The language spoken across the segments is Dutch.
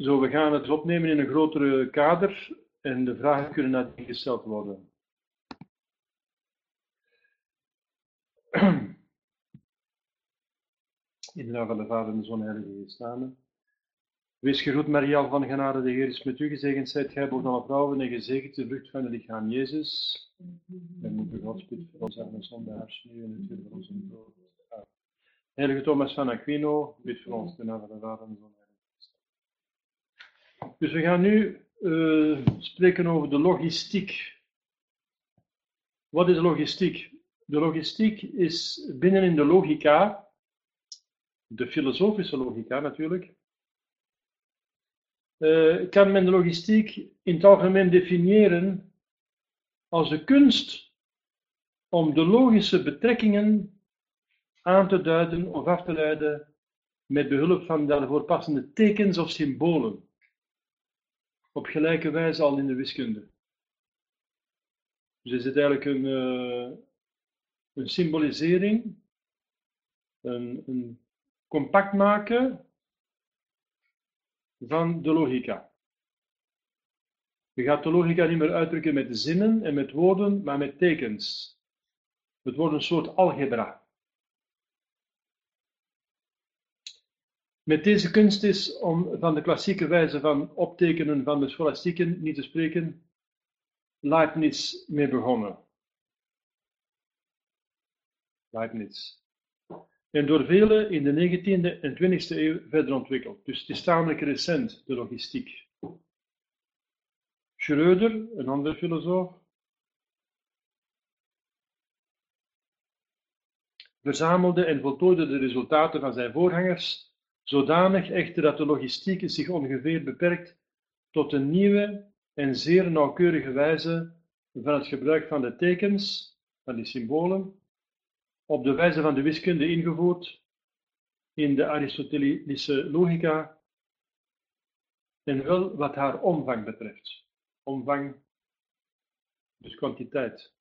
Zo, we gaan het opnemen in een grotere kader en de vragen kunnen nadien gesteld worden. In de naam van de Vader en de Zoon Heilige Geest. Amen. Wees gegroet, Mariaal van genade, de Heer is met u. Gezegend zijt gij boven alle vrouwen en gezegend de vrucht van het lichaam Jezus. En moeder God, bid voor ons arme zondaars, nu en het uur van onze dood. Heilige Thomas van Aquino, bid voor ons, de naam van de Vader en de. Dus we gaan nu uh, spreken over de logistiek. Wat is logistiek? De logistiek is binnenin de logica, de filosofische logica natuurlijk, uh, kan men de logistiek in het algemeen definiëren als de kunst om de logische betrekkingen aan te duiden of af te leiden met behulp van daarvoor passende tekens of symbolen. Op gelijke wijze al in de wiskunde. Dus is het eigenlijk een, uh, een symbolisering, een, een compact maken van de logica. Je gaat de logica niet meer uitdrukken met zinnen en met woorden, maar met tekens. Het wordt een soort algebra. Met deze kunst is, om van de klassieke wijze van optekenen van de scholastieken niet te spreken, Leibniz mee begonnen. Leibniz. En door velen in de 19e en 20e eeuw verder ontwikkeld. Dus het is tamelijk recent, de logistiek. Schröder, een andere filosoof, verzamelde en voltooide de resultaten van zijn voorgangers, zodanig echter dat de logistiek zich ongeveer beperkt tot een nieuwe en zeer nauwkeurige wijze van het gebruik van de tekens, van die symbolen, op de wijze van de wiskunde ingevoerd in de Aristotelische logica en wel wat haar omvang betreft. Omvang, dus kwantiteit.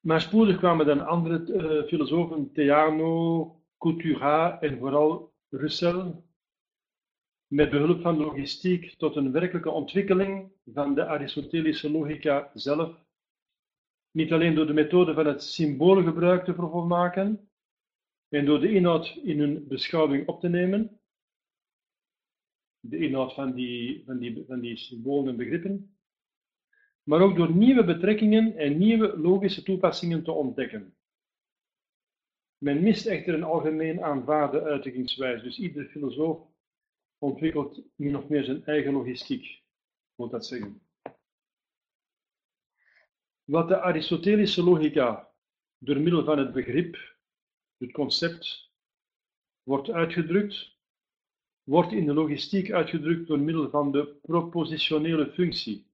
Maar spoedig kwamen dan andere uh, filosofen, Theano, Couturat en vooral Russell, met behulp van logistiek tot een werkelijke ontwikkeling van de Aristotelische logica zelf. Niet alleen door de methode van het symboolgebruik te vervolmaken en door de inhoud in hun beschouwing op te nemen, de inhoud van die, van die, van die symbolen en begrippen, maar ook door nieuwe betrekkingen en nieuwe logische toepassingen te ontdekken. Men mist echter een algemeen aanvaarde uitingswijze, dus ieder filosoof ontwikkelt min of meer zijn eigen logistiek, moet dat zeggen. Wat de Aristotelische logica door middel van het begrip, het concept, wordt uitgedrukt, wordt in de logistiek uitgedrukt door middel van de propositionele functie.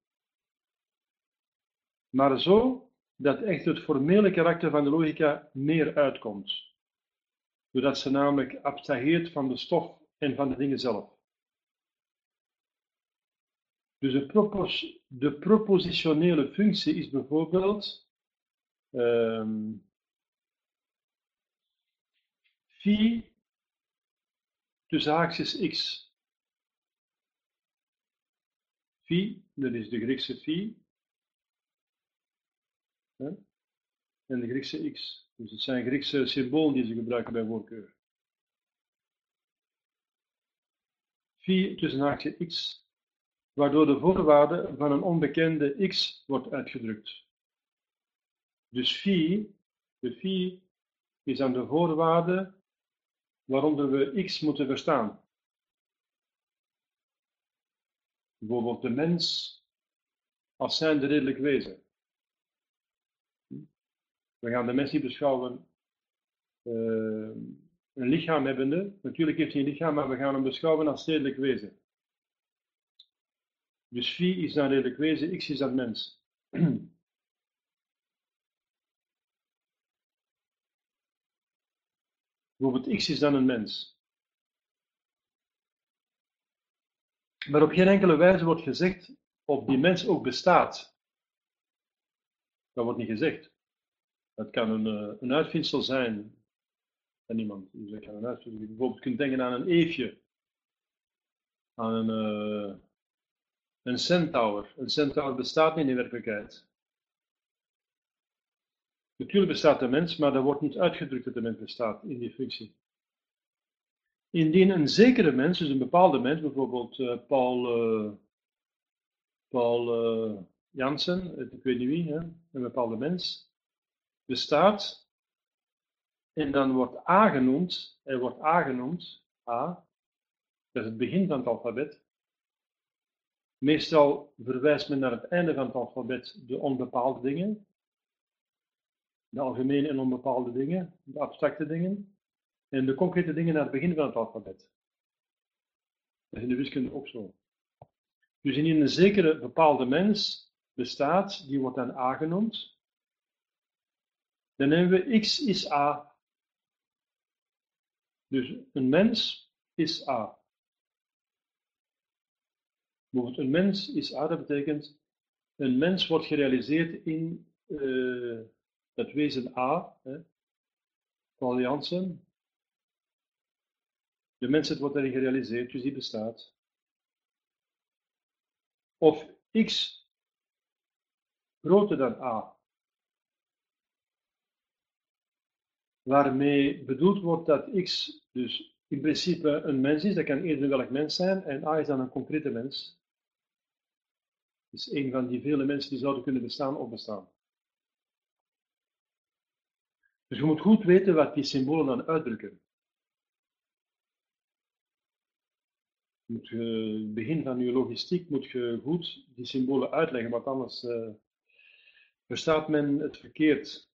Maar zo dat echt het formele karakter van de logica meer uitkomt, doordat ze namelijk abstraheert van de stof en van de dingen zelf. Dus de, propos, de propositionele functie is bijvoorbeeld um, phi tussen haakjes x. Phi, dat is de Griekse phi. En de Griekse x. Dus het zijn Griekse symbolen die ze gebruiken bij voorkeur. Phi tussen haakjes x waardoor de voorwaarde van een onbekende x wordt uitgedrukt. Dus phi, de phi is aan de voorwaarde waaronder we x moeten verstaan. Bijvoorbeeld de mens als zijnde redelijk wezen. We gaan de mens niet beschouwen uh, een lichaam hebbende. Natuurlijk heeft hij een lichaam, maar we gaan hem beschouwen als redelijk wezen. Dus phi is dan redelijk wezen, x is dan mens. Bijvoorbeeld x is dan een mens. Maar op geen enkele wijze wordt gezegd of die mens ook bestaat. Dat wordt niet gezegd. Het kan een, eh, een uitvindsel zijn En niemand. Dus ik kan een uitzondering. Bijvoorbeeld kunt denken aan een eefje. Aan een, uh, een centaur. Een centaur bestaat niet in de werkelijkheid. Natuurlijk bestaat de mens, maar dat wordt niet uitgedrukt dat de mens bestaat in die functie. Indien een zekere mens, dus een bepaalde mens, bijvoorbeeld uh, Paul, Paul Jansen, ik weet niet wie, hè, een bepaalde mens, bestaat en dan wordt A genoemd, er wordt A genoemd, A, dat is het begin van het alfabet. Meestal verwijst men naar het einde van het alfabet de onbepaalde dingen, de algemene en onbepaalde dingen, de abstracte dingen, en de concrete dingen naar het begin van het alfabet. Dat is in de wiskunde ook zo. Dus indien een zekere bepaalde mens bestaat, die wordt dan A genoemd, dan hebben we x is A. Dus een mens is A. Bijvoorbeeld een mens is A, dat betekent een mens wordt gerealiseerd in uh, het wezen A, hè, Paul Jansen. De mensheid wordt erin gerealiseerd, dus die bestaat. Of x groter dan a. Waarmee bedoeld wordt dat x dus in principe een mens is, dat kan eerder welk mens zijn, en a is dan een concrete mens. Dus een van die vele mensen die zouden kunnen bestaan of bestaan. Dus je moet goed weten wat die symbolen dan uitdrukken. Moet je, begin van je logistiek moet je goed die symbolen uitleggen, want anders uh, verstaat men het verkeerd.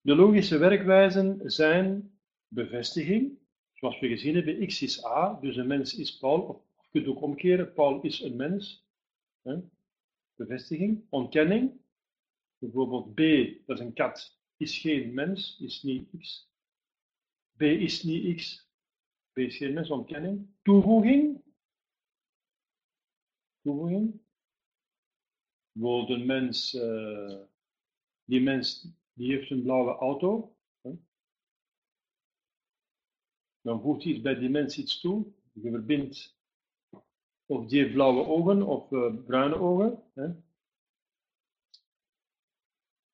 De logische werkwijzen zijn bevestiging, zoals we gezien hebben, x is a, dus een mens is Paul, of je kunt ook omkeren, Paul is een mens. Bevestiging, ontkenning, bijvoorbeeld B, dat is een kat, is geen mens, is niet x. B is niet x, B is geen mens, ontkenning. Toevoeging, toevoeging, Bijvoorbeeld een mens, uh, die mens die heeft een blauwe auto. Dan voegt iets bij die mens iets toe. Je verbindt of die heeft blauwe ogen of uh, bruine ogen. Hè?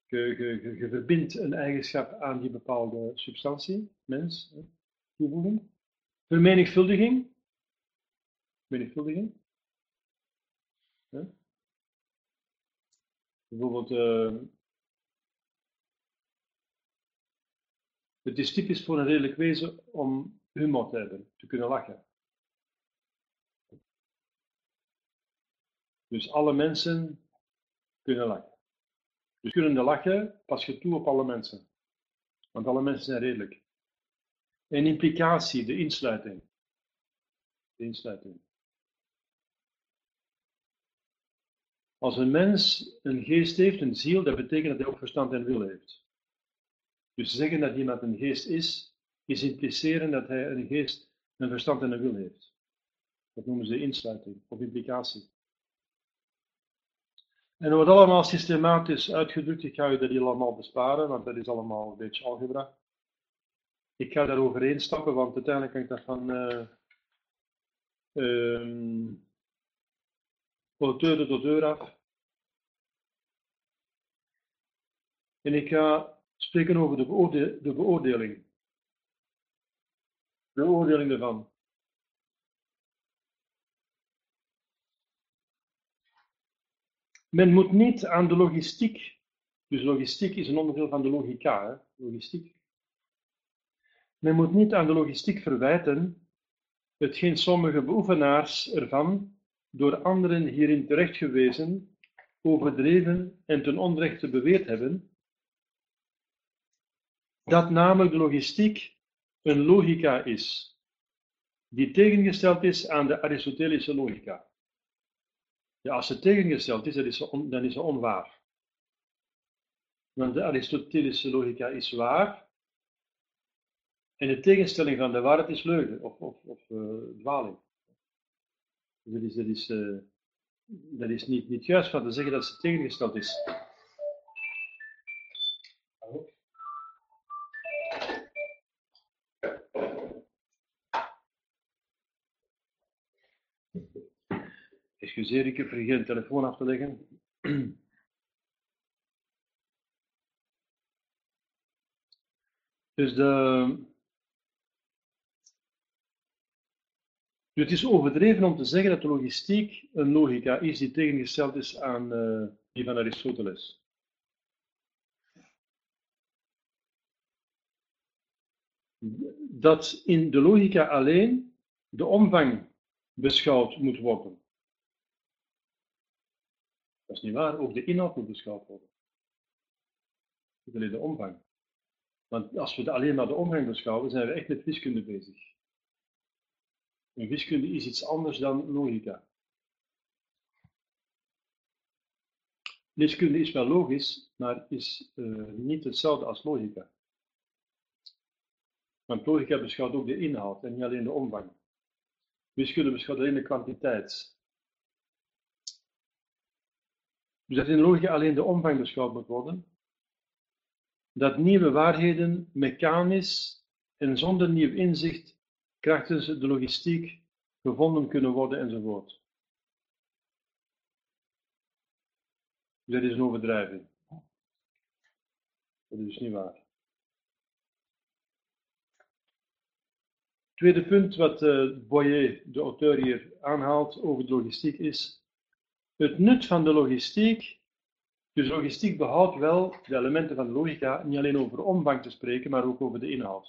Je, verbindt een eigenschap aan die bepaalde substantie, mens, hè? Vermenigvuldiging. Vermenigvuldiging. Hè? Bijvoorbeeld, uh, het is typisch voor een redelijk wezen om humor te hebben, te kunnen lachen. Dus alle mensen kunnen lachen. Dus kunnen lachen pas je toe op alle mensen. Want alle mensen zijn redelijk. En implicatie, de insluiting. De insluiting. Als een mens een geest heeft, een ziel, dat betekent dat hij ook verstand en wil heeft. Dus zeggen dat iemand een geest is, is impliceren dat hij een geest, een verstand en een wil heeft. Dat noemen ze insluiting of implicatie. En wordt allemaal systematisch uitgedrukt. Ik ga u dat hier allemaal besparen, want dat is allemaal een beetje algebra. Ik ga daar overheen stappen, want uiteindelijk kan ik dat van uh, um, tot deur af. En ik ga spreken over de, de beoordeling. De beoordeling ervan. Men moet niet aan de logistiek, dus logistiek is een onderdeel van de logica, hè? logistiek. Men moet niet aan de logistiek verwijten hetgeen sommige beoefenaars ervan door anderen hierin terechtgewezen, overdreven en ten onrechte beweerd hebben, dat namelijk logistiek een logica is, die tegengesteld is aan de Aristotelische logica. Ja, als het tegengesteld is, dan is, on, dan is het onwaar. Want de Aristotelische logica is waar, en de tegenstelling van de waarheid is leugen of, of, of uh, dwaling. Dat is, dat is, uh, dat is niet, niet juist van te zeggen dat ze tegengesteld is. Excuseer, ik heb de telefoon af te leggen. Dus de, het is overdreven om te zeggen dat de logistiek een logica is die tegengesteld is aan uh, die van Aristoteles. Dat in de logica alleen de omvang beschouwd moet worden. Dat is niet waar, ook de inhoud moet beschouwd worden. Niet alleen de omvang. Want als we alleen maar de omvang beschouwen, zijn we echt met wiskunde bezig. En wiskunde is iets anders dan logica. Wiskunde is wel logisch, maar is uh, niet hetzelfde als logica. Want logica beschouwt ook de inhoud en niet alleen de omvang. Wiskunde beschouwt alleen de kwantiteit. Dus dat in logica alleen de omvang beschouwd moet worden, dat nieuwe waarheden mechanisch en zonder nieuw inzicht krachtens de logistiek gevonden kunnen worden enzovoort. Dat is een overdrijving. Dat is niet waar. Tweede punt wat uh, Boyer, de auteur, hier aanhaalt over de logistiek is het nut van de logistiek dus logistiek behoudt wel de elementen van logica, niet alleen over omvang te spreken, maar ook over de inhoud.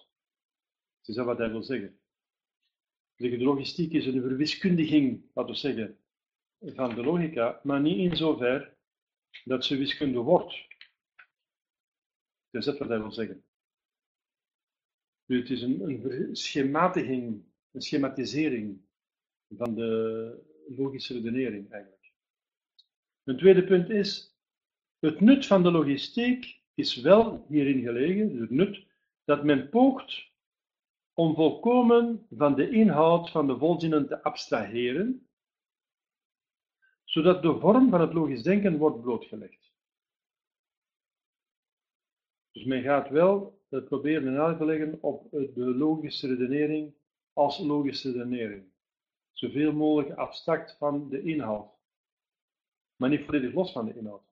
Dat is dat wat hij wil zeggen. De logistiek is een verwiskundiging, laten we zeggen, van de logica, maar niet in zover dat ze wiskunde wordt. Dat is dat wat hij wil zeggen. Dus het is een, een schematiging, een schematisering van de logische redenering eigenlijk. Een tweede punt is het nut van de logistiek is wel hierin gelegen, het nut, dat men poogt om volkomen van de inhoud van de volzinnen te abstraheren, zodat de vorm van het logisch denken wordt blootgelegd. Dus men gaat wel proberen een te leggen op de logische redenering als logische redenering. Zoveel mogelijk abstract van de inhoud, maar niet volledig los van de inhoud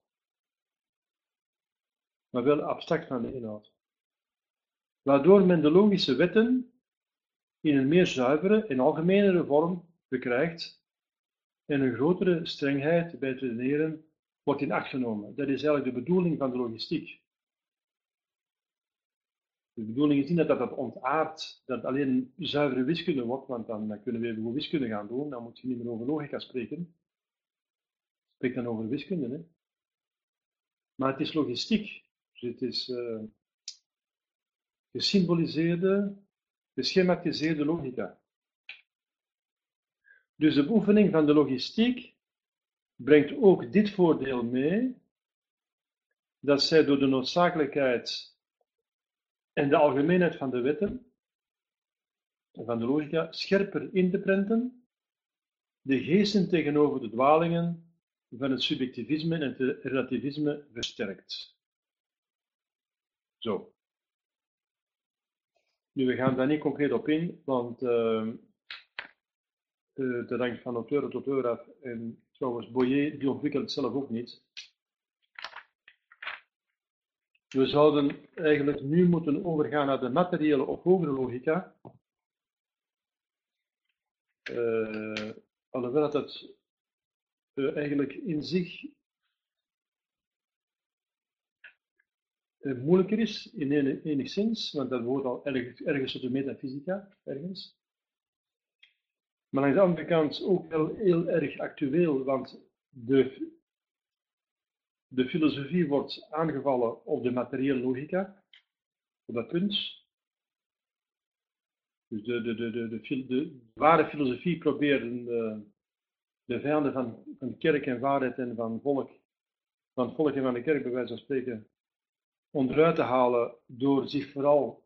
maar wel abstract van de inhoud. Waardoor men de logische wetten in een meer zuivere en algemenere vorm bekrijgt en een grotere strengheid bij het redeneren wordt in acht genomen. Dat is eigenlijk de bedoeling van de logistiek. De bedoeling is niet dat dat ontaardt, dat alleen zuivere wiskunde wordt, want dan kunnen we even wiskunde gaan doen, dan moet je niet meer over logica spreken. Spreek dan over wiskunde. Hè? Maar het is logistiek. Dus het is uh, gesymboliseerde, geschematiseerde logica. Dus de beoefening van de logistiek brengt ook dit voordeel mee, dat zij door de noodzakelijkheid en de algemeenheid van de wetten en van de logica scherper in te prenten, de geesten tegenover de dwalingen van het subjectivisme en het relativisme versterkt. Zo. Nu, we gaan daar niet concreet op in, want uh, de rank van auteur tot auteur af. En trouwens, Boyer die ontwikkelt het zelf ook niet. We zouden eigenlijk nu moeten overgaan naar de materiële of hogere logica. Uh, alhoewel dat uh, eigenlijk in zich uh, moeilijker is, in enigszins, want dat wordt al erg, ergens tot de metafysica, ergens. Maar aan de andere kant ook wel heel erg actueel, want de, de filosofie wordt aangevallen op de materiële logica, op dat punt. Dus de, de, de, de, de, de ware filosofie probeert de, de vijanden van, van kerk en waarheid en van volk, van volk en van de kerk, bij wijze van spreken, onderuit te halen door zich vooral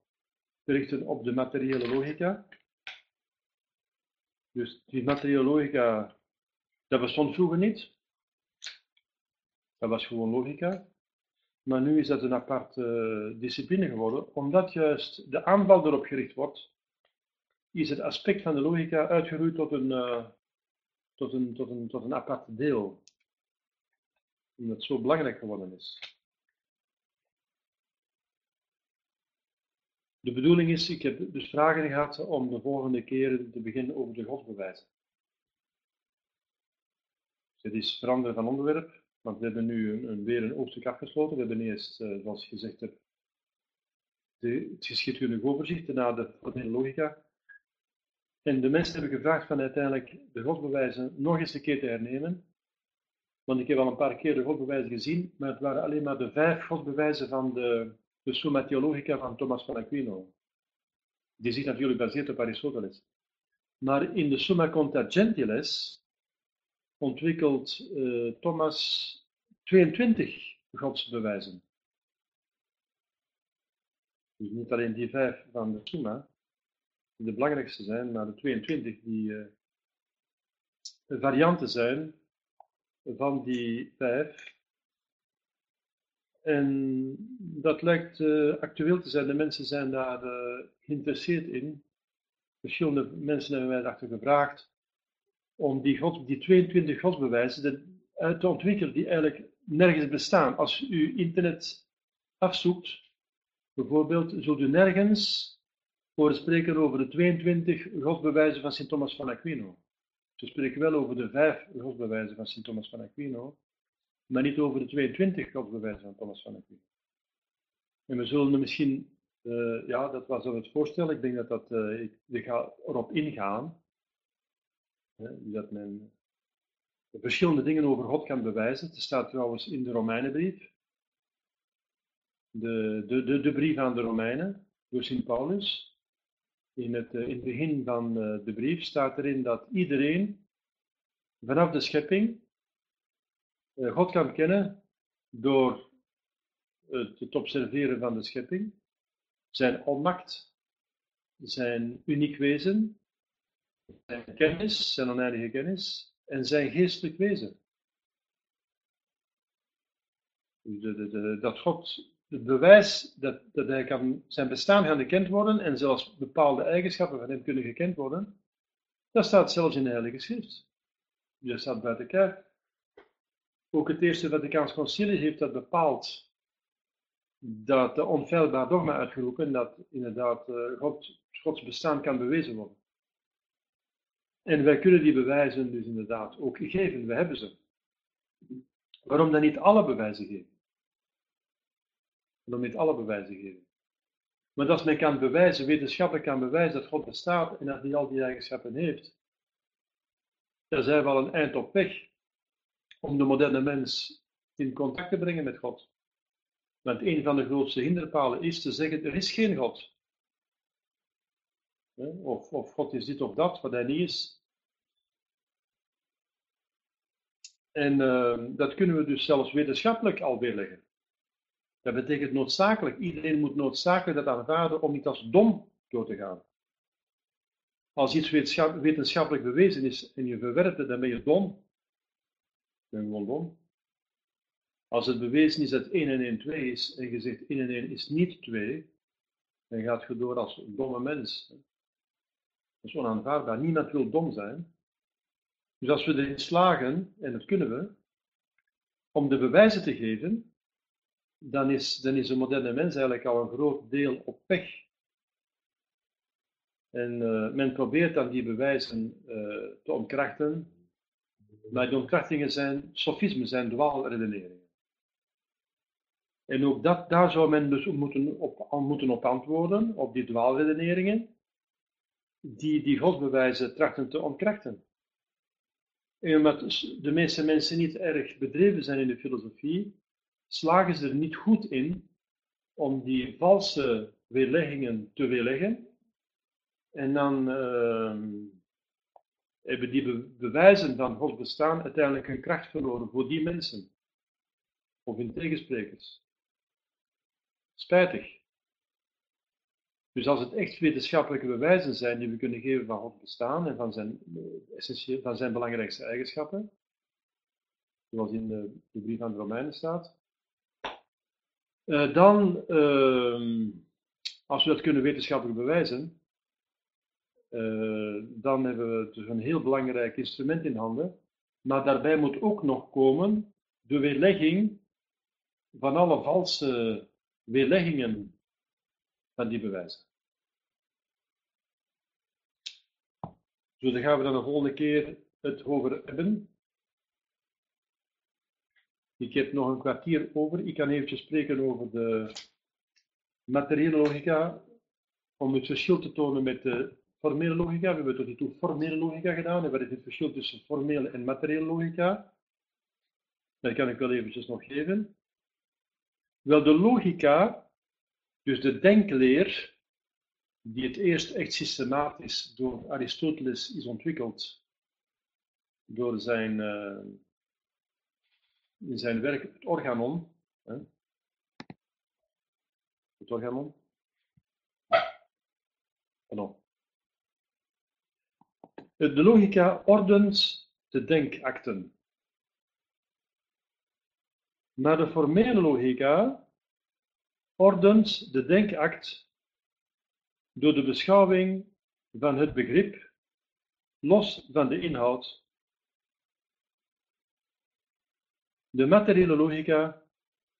te richten op de materiële logica. Dus die materiële logica, dat bestond vroeger niet. Dat was gewoon logica. Maar nu is dat een aparte discipline geworden, omdat juist de aanval erop gericht wordt, is het aspect van de logica uitgeroeid tot een, uh, tot een, tot een, tot een apart deel. Omdat het zo belangrijk geworden is. De bedoeling is, ik heb dus vragen gehad om de volgende keer te beginnen over de godsbewijzen. Het is veranderen van onderwerp, want we hebben nu een, weer een hoofdstuk afgesloten. We hebben eerst, uh, zoals je gezegd hebt, de, het geschiedkundig overzicht, daarna de logica. En de mensen hebben gevraagd van uiteindelijk de godsbewijzen nog eens een keer te hernemen. Want ik heb al een paar keer de godsbewijzen gezien, maar het waren alleen maar de vijf godsbewijzen van de, Summa Theologica van Thomas van Aquino. Die zich natuurlijk baseert op Aristoteles. Maar in de Summa Conta Gentiles ontwikkelt uh, Thomas 22 godsbewijzen. Dus niet alleen die vijf van de Summa, de belangrijkste zijn, maar de 22 die uh, varianten zijn van die vijf. En dat lijkt uh, actueel te zijn. De mensen zijn daar uh, geïnteresseerd in. Verschillende mensen hebben mij daarachter gevraagd om die, God, die 22 godsbewijzen uit te ontwikkelen die eigenlijk nergens bestaan. Als u internet afzoekt, bijvoorbeeld, zult u nergens horen spreken over de 22 godsbewijzen van Sint Thomas van Aquino. Ze spreken wel over de vijf godsbewijzen van Sint Thomas van Aquino, maar niet over de 22 godsbewijzen van Thomas van Aquino. En we zullen misschien, uh, ja, dat was al het voorstel, ik denk dat dat, uh, ik, erop ingaan, dat men verschillende dingen over God kan bewijzen. Het staat trouwens in de Romeinenbrief. De, de, de, de brief aan de Romeinen door Sint Paulus. In het, eh, in het begin van eh, de brief staat erin dat iedereen vanaf de schepping eh, God kan kennen door het observeren van de schepping, zijn almacht, zijn uniek wezen, zijn kennis, zijn oneindige kennis en zijn geestelijk wezen. Dus dat God, het bewijs dat, dat hij kan, zijn bestaan gaan gekend worden en zelfs bepaalde eigenschappen van hem kunnen gekend worden, dat staat zelfs in de Heilige Schrift. Dus dat staat buiten kijf. Ook het Eerste Vaticaans Concilie heeft dat bepaald dat de onfeilbaar dogma uitgeroepen dat inderdaad God, Gods bestaan kan bewezen worden. En wij kunnen die bewijzen dus inderdaad ook geven, we hebben ze. Waarom dan niet alle bewijzen geven? Waarom niet alle bewijzen geven? Maar als men kan bewijzen, wetenschappelijk kan bewijzen dat God bestaat en dat hij al die eigenschappen heeft, dan zijn we al een eind op weg om de moderne mens in contact te brengen met God. Want een van de grootste hinderpalen is te zeggen, er is geen God. Of, of God is dit of dat, wat hij niet is. En uh, dat kunnen we dus zelfs wetenschappelijk al weerleggen. Dat betekent noodzakelijk, iedereen moet noodzakelijk dat aanvaarden om niet als dom door te gaan. Als iets wetenschappelijk bewezen is en je verwerpt het, dan ben je dom. Ben je gewoon dom. Als het bewezen is dat 1 en 1 2 is en je zegt 1 en 1 is niet 2, dan gaat je door als domme mens. Dat is onaanvaardbaar. Niemand wil dom zijn. Dus als we erin slagen, en dat kunnen we, om de bewijzen te geven, dan is, dan is een moderne mens eigenlijk al een groot deel op weg. En uh, men probeert dan die bewijzen uh, te ontkrachten, maar die ontkrachtingen zijn sofismen, zijn dwaalredeneringen. En ook dat, daar zou men dus moeten op, moeten op antwoorden, op die dwaalredeneringen, die die godsbewijzen trachten te ontkrachten. En omdat de meeste mensen niet erg bedreven zijn in de filosofie, slagen ze er niet goed in om die valse weerleggingen te weerleggen. En dan uh, hebben die bewijzen van Gods bestaan uiteindelijk een kracht verloren voor die mensen. Of hun tegensprekers. Spijtig. Dus als het echt wetenschappelijke bewijzen zijn die we kunnen geven van God bestaan en van zijn, eh, van zijn belangrijkste eigenschappen, zoals in de, de brief aan de Romeinen staat, uh, dan, uh, als we dat kunnen wetenschappelijk bewijzen, uh, dan hebben we dus een heel belangrijk instrument in handen. Maar daarbij moet ook nog komen de weerlegging van alle valse weerleggingen van die bewijzen. Zo, daar gaan we dan de volgende keer het over hebben. Ik heb nog een kwartier over. Ik kan eventjes spreken over de materiële logica, om het verschil te tonen met de formele logica. We hebben tot nu toe formele logica gedaan. En wat is het verschil tussen formele en materiële logica? Dat kan ik wel eventjes nog geven. Wel, de logica, dus de denkleer, die het eerst echt systematisch door Aristoteles is ontwikkeld, door zijn, uh, in zijn werk het organon. Hè? Het organon. Pardon. De logica ordent de denkacten. Maar de formele logica ordent de denkact door de beschouwing van het begrip los van de inhoud. De materiële logica,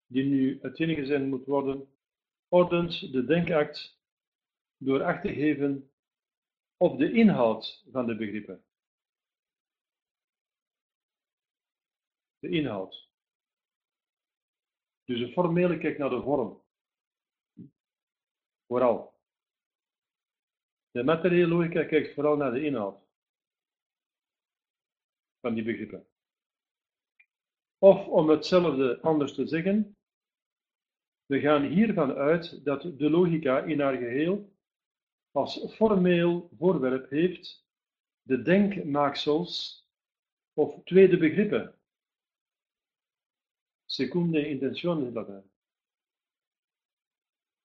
die nu uiteengezet moet worden, ordent de denkact door acht te geven op de inhoud van de begrippen. De inhoud. Dus de formele kijkt naar de vorm. Vooral. De materiële logica kijkt vooral naar de inhoud van die begrippen. Of om hetzelfde anders te zeggen, we gaan hiervan uit dat de logica in haar geheel als formeel voorwerp heeft de denkmaaksels of tweede begrippen. Secunde intention in Latijn.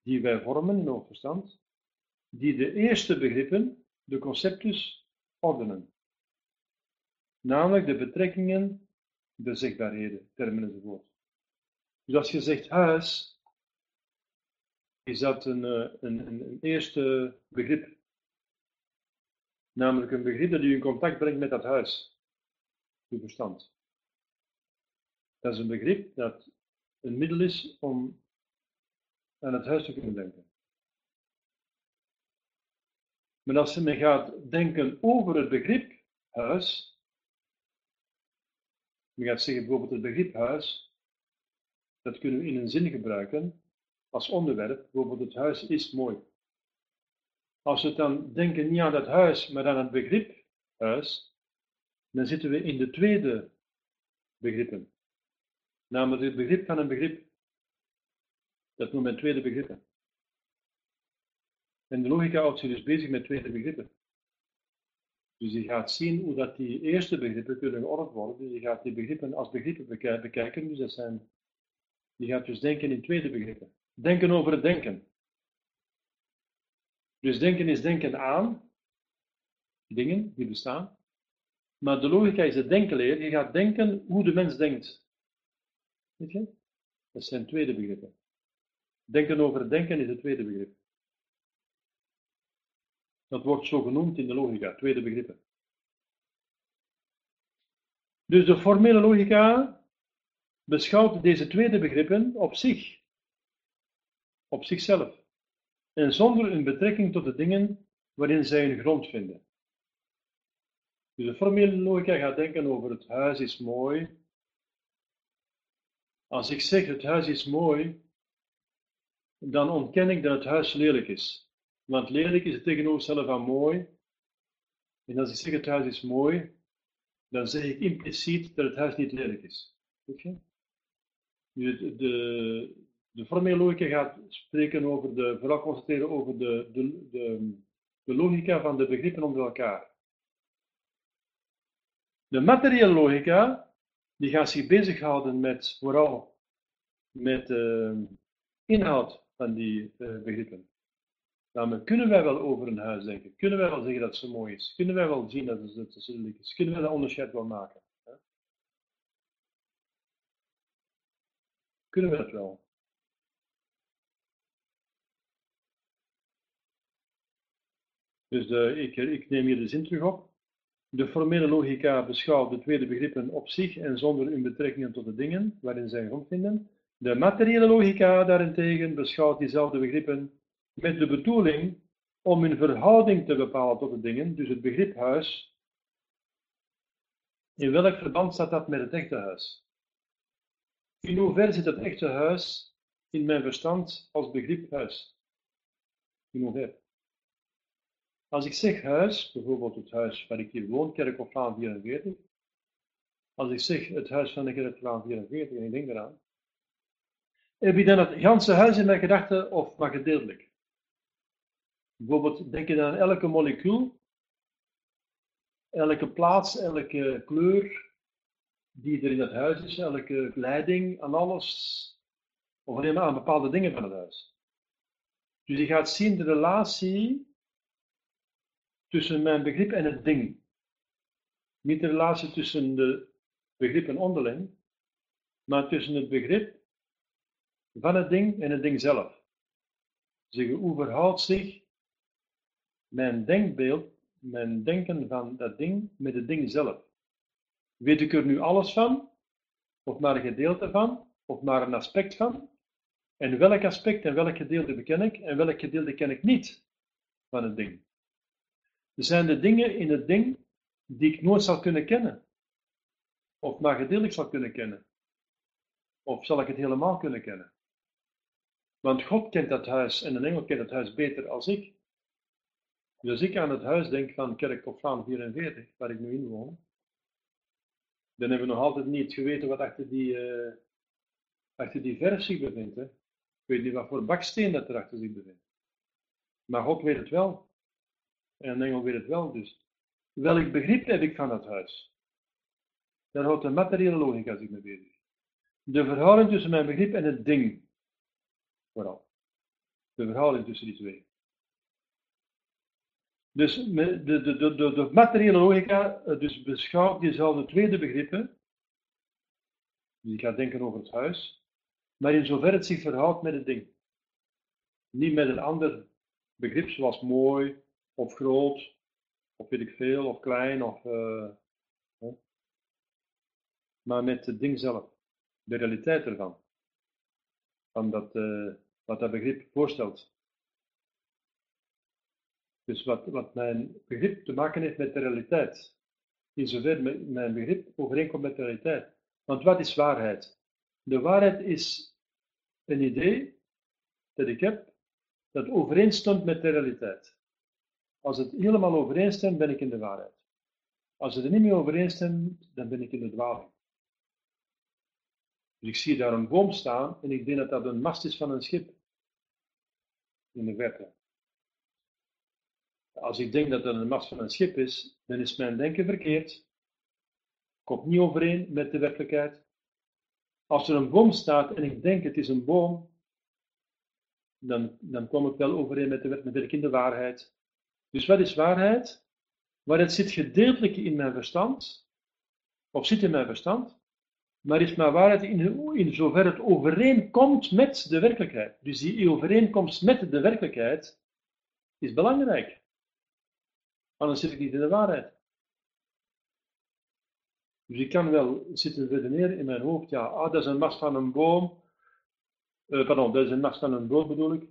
Die wij vormen in ons verstand, die de eerste begrippen, de conceptus, ordenen. Namelijk de betrekkingen, de zichtbaarheden, termen enzovoort. Dus als je zegt huis, is dat een, eh, een, een, eerste begrip. Namelijk een begrip dat u in contact brengt met dat huis, uw verstand. Dat is een begrip dat een middel is om aan het huis te kunnen denken. Maar als men gaat denken over het begrip huis, men gaat zeggen bijvoorbeeld het begrip huis, dat kunnen we in een zin gebruiken als onderwerp, bijvoorbeeld het huis is mooi. Als we dan denken niet aan dat huis, maar aan het begrip huis, dan zitten we in de tweede begrippen. Namelijk het begrip van een begrip. Dat noemen we tweede begrippen. En de logica houdt zich dus bezig met tweede begrippen. Dus je gaat zien hoe dat die eerste begrippen kunnen geordend worden. Dus je gaat die begrippen als begrippen bekijken. Dus dat zijn, je gaat dus denken in tweede begrippen. Denken over het denken. Dus denken is denken aan dingen die bestaan. Maar de logica is het denkenleer. Je gaat denken hoe de mens denkt. Weet je? Dat zijn tweede begrippen. Denken over het denken is het tweede begrip. Dat wordt zo genoemd in de logica, tweede begrippen. Dus de formele logica beschouwt deze tweede begrippen op zich op zichzelf en zonder een betrekking tot de dingen waarin zij hun grond vinden. Dus de formele logica gaat denken over het huis is mooi. Als ik zeg het huis is mooi, dan ontken ik dat het huis lelijk is. Want lelijk is het tegenovergestelde van mooi. En als ik zeg het huis is mooi, dan zeg ik impliciet dat het huis niet lelijk is. De, de, formele logica gaat spreken over de, vooral concentreren over de, de, de, de logica van de begrippen onder elkaar. De materiële logica, die gaat zich bezighouden met vooral met de inhoud van die uh, begrippen. Namelijk, kunnen wij wel over een huis denken? Kunnen wij wel zeggen dat ze mooi is? Kunnen wij wel zien dat het zedelijk is? Kunnen wij dat onderscheid wel maken? Kunnen we dat wel? Dus de, ik, ik neem hier de zin terug op. De formele logica beschouwt de tweede begrippen op zich en zonder hun betrekkingen tot de dingen waarin zij grond vinden. De materiële logica daarentegen beschouwt diezelfde begrippen met de bedoeling om hun verhouding te bepalen tot de dingen, dus het begrip huis. In welk verband staat dat met het echte huis? In hoeverre zit het echte huis in mijn verstand als begrip huis? In hoeverre? Als ik zeg huis, bijvoorbeeld het huis waar ik hier woon, Kerkhoflaan 44, als ik zeg het huis van de Kerkhoflaan 44 en ik denk eraan, heb je dan het ganse huis in mijn gedachten of maar gedeeltelijk? Bijvoorbeeld, denk je aan elke molecuul, elke plaats, elke kleur die er in het huis is, elke leiding, aan alles, of alleen maar aan bepaalde dingen van het huis. Dus je gaat zien de relatie tussen mijn begrip en het ding. Niet de relatie tussen de begrippen onderling, maar tussen het begrip van het ding en het ding zelf. Zeg, hoe verhoudt zich mijn denkbeeld, mijn denken van dat ding met het ding zelf? Weet ik er nu alles van? Of maar een gedeelte van? Of maar een aspect van? En welk aspect en welk gedeelte beken ik en welk gedeelte ken ik niet van het ding? Er zijn de dingen in het ding die ik nooit zal kunnen kennen. Of maar gedeeltelijk zal kunnen kennen. Of zal ik het helemaal kunnen kennen? Want God kent dat huis en een engel kent het huis beter als ik. Dus als ik aan het huis denk van Kerkhofflaan 44, waar ik nu in woon, dan hebben we nog altijd niet geweten wat achter die, uh, achter die verf zich bevindt. Ik weet niet wat voor baksteen dat er achter zich bevindt. Maar God weet het wel. En een engel weet het wel dus. Welk begrip heb ik van dat huis? Daar houdt de materiële logica zich mee bezig. De verhouding tussen mijn begrip en het ding. Vooral. De verhouding tussen die twee. Dus de, de, de, de, de materiële logica eh, dus beschouwt diezelfde tweede begrippen. Dus ik ga denken over het huis. Maar in zover het zich verhoudt met het ding. Niet met een ander begrip zoals mooi, of groot, of weet ik veel, of klein, of, uh, maar met het ding zelf, de realiteit ervan, van dat, uh, wat dat begrip voorstelt. Dus wat, mijn begrip te maken heeft met de realiteit, in zover mijn begrip overeenkomt met de realiteit. Want wat is waarheid? De waarheid is een idee dat ik heb dat overeenstemt met de realiteit. Als het helemaal overeenstemt, ben ik in de waarheid. Als het er niet meer overeenstemt, dan ben ik in de dwaling. Dus ik zie daar een boom staan en ik denk dat dat een mast is van een schip. In de verte. Als ik denk dat dat een mast van een schip is, dan is mijn denken verkeerd. Komt niet overeen met de werkelijkheid. Als er een boom staat en ik denk het is een boom, dan, dan kom ik wel overeen met de, met de, de waarheid. Dus wat is waarheid? Waarheid zit gedeeltelijk in mijn verstand, of zit in mijn verstand, maar is mijn waarheid in, in zover het overeenkomt met de werkelijkheid. Dus die overeenkomst met de werkelijkheid is belangrijk. Anders zit ik niet in de waarheid. Dus ik kan wel zitten redeneren in mijn hoofd, ja, ah, dat is een mast van een boom, uh, pardon, dat is een mast van een boom bedoel ik,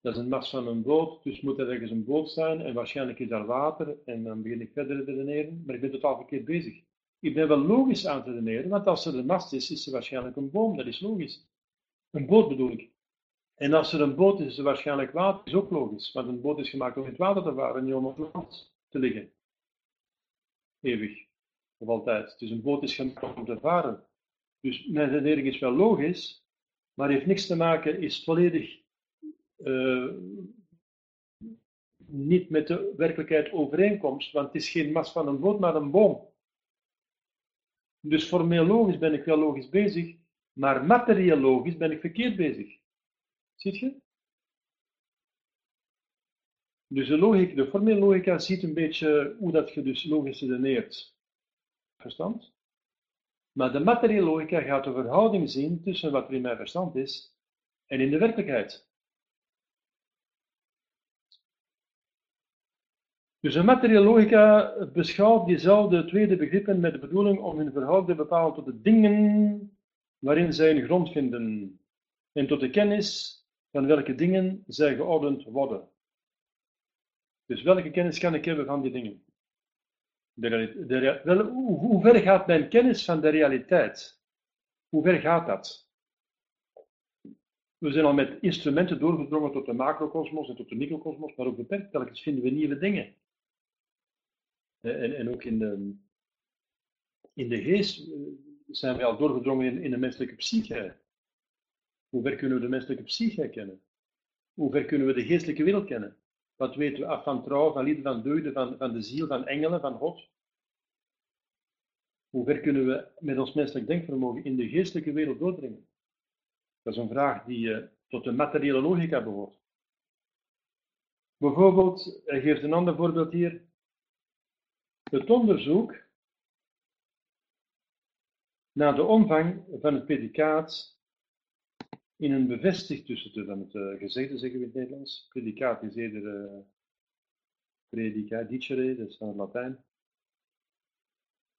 dat is een mast van een boot, dus moet er ergens een boot staan en waarschijnlijk is daar water en dan begin ik verder te redeneren, maar ik ben totaal verkeerd bezig. Ik ben wel logisch aan te redeneren, want als er een mast is, is er waarschijnlijk een boom, dat is logisch. Een boot bedoel ik. En als er een boot is, is er waarschijnlijk water, is ook logisch, want een boot is gemaakt om in het water te varen, niet om op land te liggen. Eeuwig, of altijd. Dus een boot is gemaakt om te varen. Dus mijn redenering is wel logisch, maar heeft niks te maken, is volledig uh, niet met de werkelijkheid overeenkomst, want het is geen mas van een boot, maar een boom. Dus formeel logisch ben ik wel logisch bezig, maar materieel logisch ben ik verkeerd bezig. Ziet je? Dus de, logica, de formele logica ziet een beetje hoe dat je dus logisch redeneert. Verstand? Maar de materiële logica gaat de verhouding zien tussen wat er in mijn verstand is en in de werkelijkheid. Dus een materiële logica beschouwt diezelfde tweede begrippen met de bedoeling om hun verhouding te bepalen tot de dingen waarin zij een grond vinden en tot de kennis van welke dingen zij geordend worden. Dus welke kennis kan ik hebben van die dingen? De, de, wel, hoe, hoe ver gaat mijn kennis van de realiteit? Hoe ver gaat dat? We zijn al met instrumenten doorgedrongen tot de macrocosmos en tot de microcosmos, maar ook beperkt. Telkens vinden we nieuwe dingen. En, en ook in de, in de geest eh, zijn we al doorgedrongen in, in de menselijke psyche. Hoe ver kunnen we de menselijke psyche kennen? Hoe ver kunnen we de geestelijke wereld kennen? Wat weten we af van trouw, van liefde, van deugden, van, van de ziel, van engelen, van God? Hoe ver kunnen we met ons menselijk denkvermogen in de geestelijke wereld doordringen? Dat is een vraag die uh, tot de materiële logica behoort. Bijvoorbeeld, hij geeft een ander voorbeeld hier. Het onderzoek naar de omvang van het predicaat in een bevestigd tussen van het uh, gezegde, zeggen we in het Nederlands. Predicaat is eerder uh, predica, dicere, dat is van het Latijn.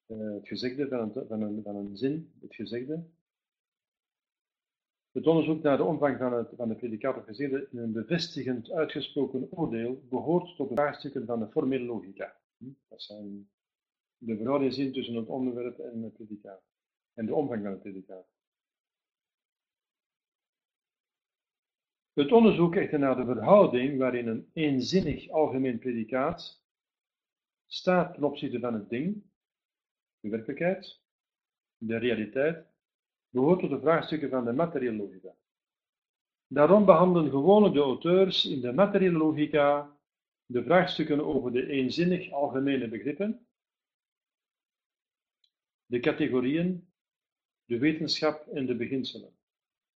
Uh, het gezegde van een, van, een, van een zin, het gezegde. Het onderzoek naar de omvang van, het, van de predicaat of gezegde in een bevestigend uitgesproken oordeel behoort tot de vraagstukken van de formele logica. Hm? Dat zijn de verhoudingszin tussen het onderwerp en het predicaat. En de omvang van het predicaat. Het onderzoek echter naar de verhouding waarin een eenzinnig algemeen predicaat staat ten opzichte van het ding, de werkelijkheid, de realiteit, behoort tot de vraagstukken van de materiële logica. Daarom behandelen gewoonlijk de auteurs in de materiële logica de vraagstukken over de eenzinnig algemene begrippen, de categorieën, de wetenschap en de beginselen.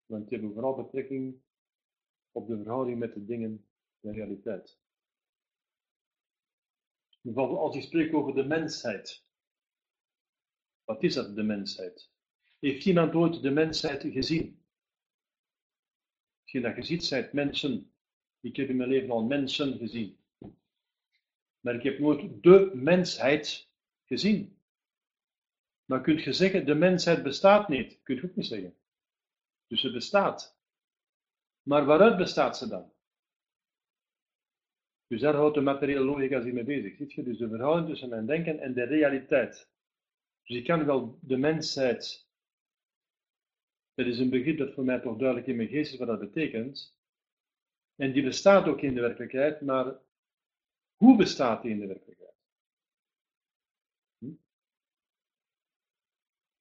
Want die hebben vooral betrekking op de verhouding met de dingen, de realiteit. Bijvoorbeeld als ik spreek over de mensheid. Wat is dat, de mensheid? Heeft iemand ooit de mensheid gezien? Je dat je ziet, mensen. Ik heb in mijn leven al mensen gezien. Maar ik heb nooit de mensheid gezien. Maar kunt je zeggen, de mensheid bestaat niet? Kunt je ook niet zeggen. Dus ze bestaat. Maar waaruit bestaat ze dan? Dus daar houdt de materiële logica zich mee bezig. Ziet je? Dus de verhouding tussen mijn denken en de realiteit. Dus ik kan wel de mensheid. Dat is een begrip dat voor mij toch duidelijk in mijn geest is wat dat betekent. En die bestaat ook in de werkelijkheid, maar hoe bestaat die in de werkelijkheid? Hm?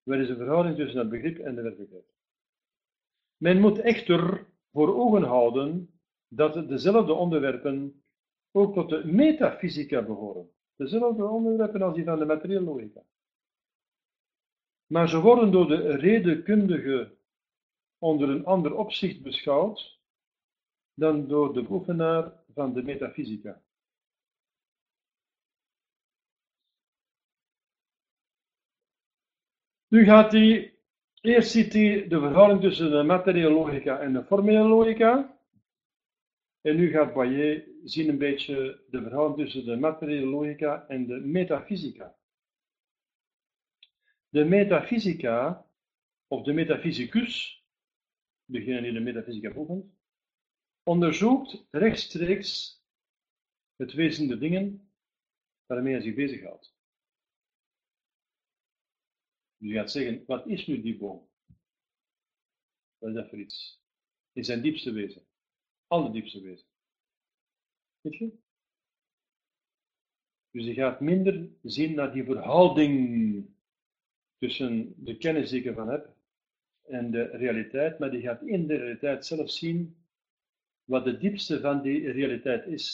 Wat is de verhouding tussen dat begrip en de werkelijkheid? Men moet echter voor ogen houden dat dezelfde onderwerpen ook tot de metafysica behoren. Dezelfde onderwerpen als die van de materiële logica. Maar ze worden door de redenkundige onder een ander opzicht beschouwd dan door de beoefenaar van de metafysica. Nu gaat hij Eerst ziet hij de verhouding tussen de materiële logica en de formele logica. En nu gaat Boyer zien een beetje de verhouding tussen de materiële logica en de metafysica. De metafysica, of de metafysicus, degene die de metafysica beoefent, onderzoekt rechtstreeks het wezen der dingen waarmee hij zich bezighoudt. Dus je gaat zeggen, wat is nu die boom? Wat is dat voor iets? In zijn diepste wezen. Allerdiepste wezen. Weet je? Dus je gaat minder zien naar die verhouding tussen de kennis die ik ervan heb en de realiteit, maar die gaat in de realiteit zelf zien wat de diepste van die realiteit is.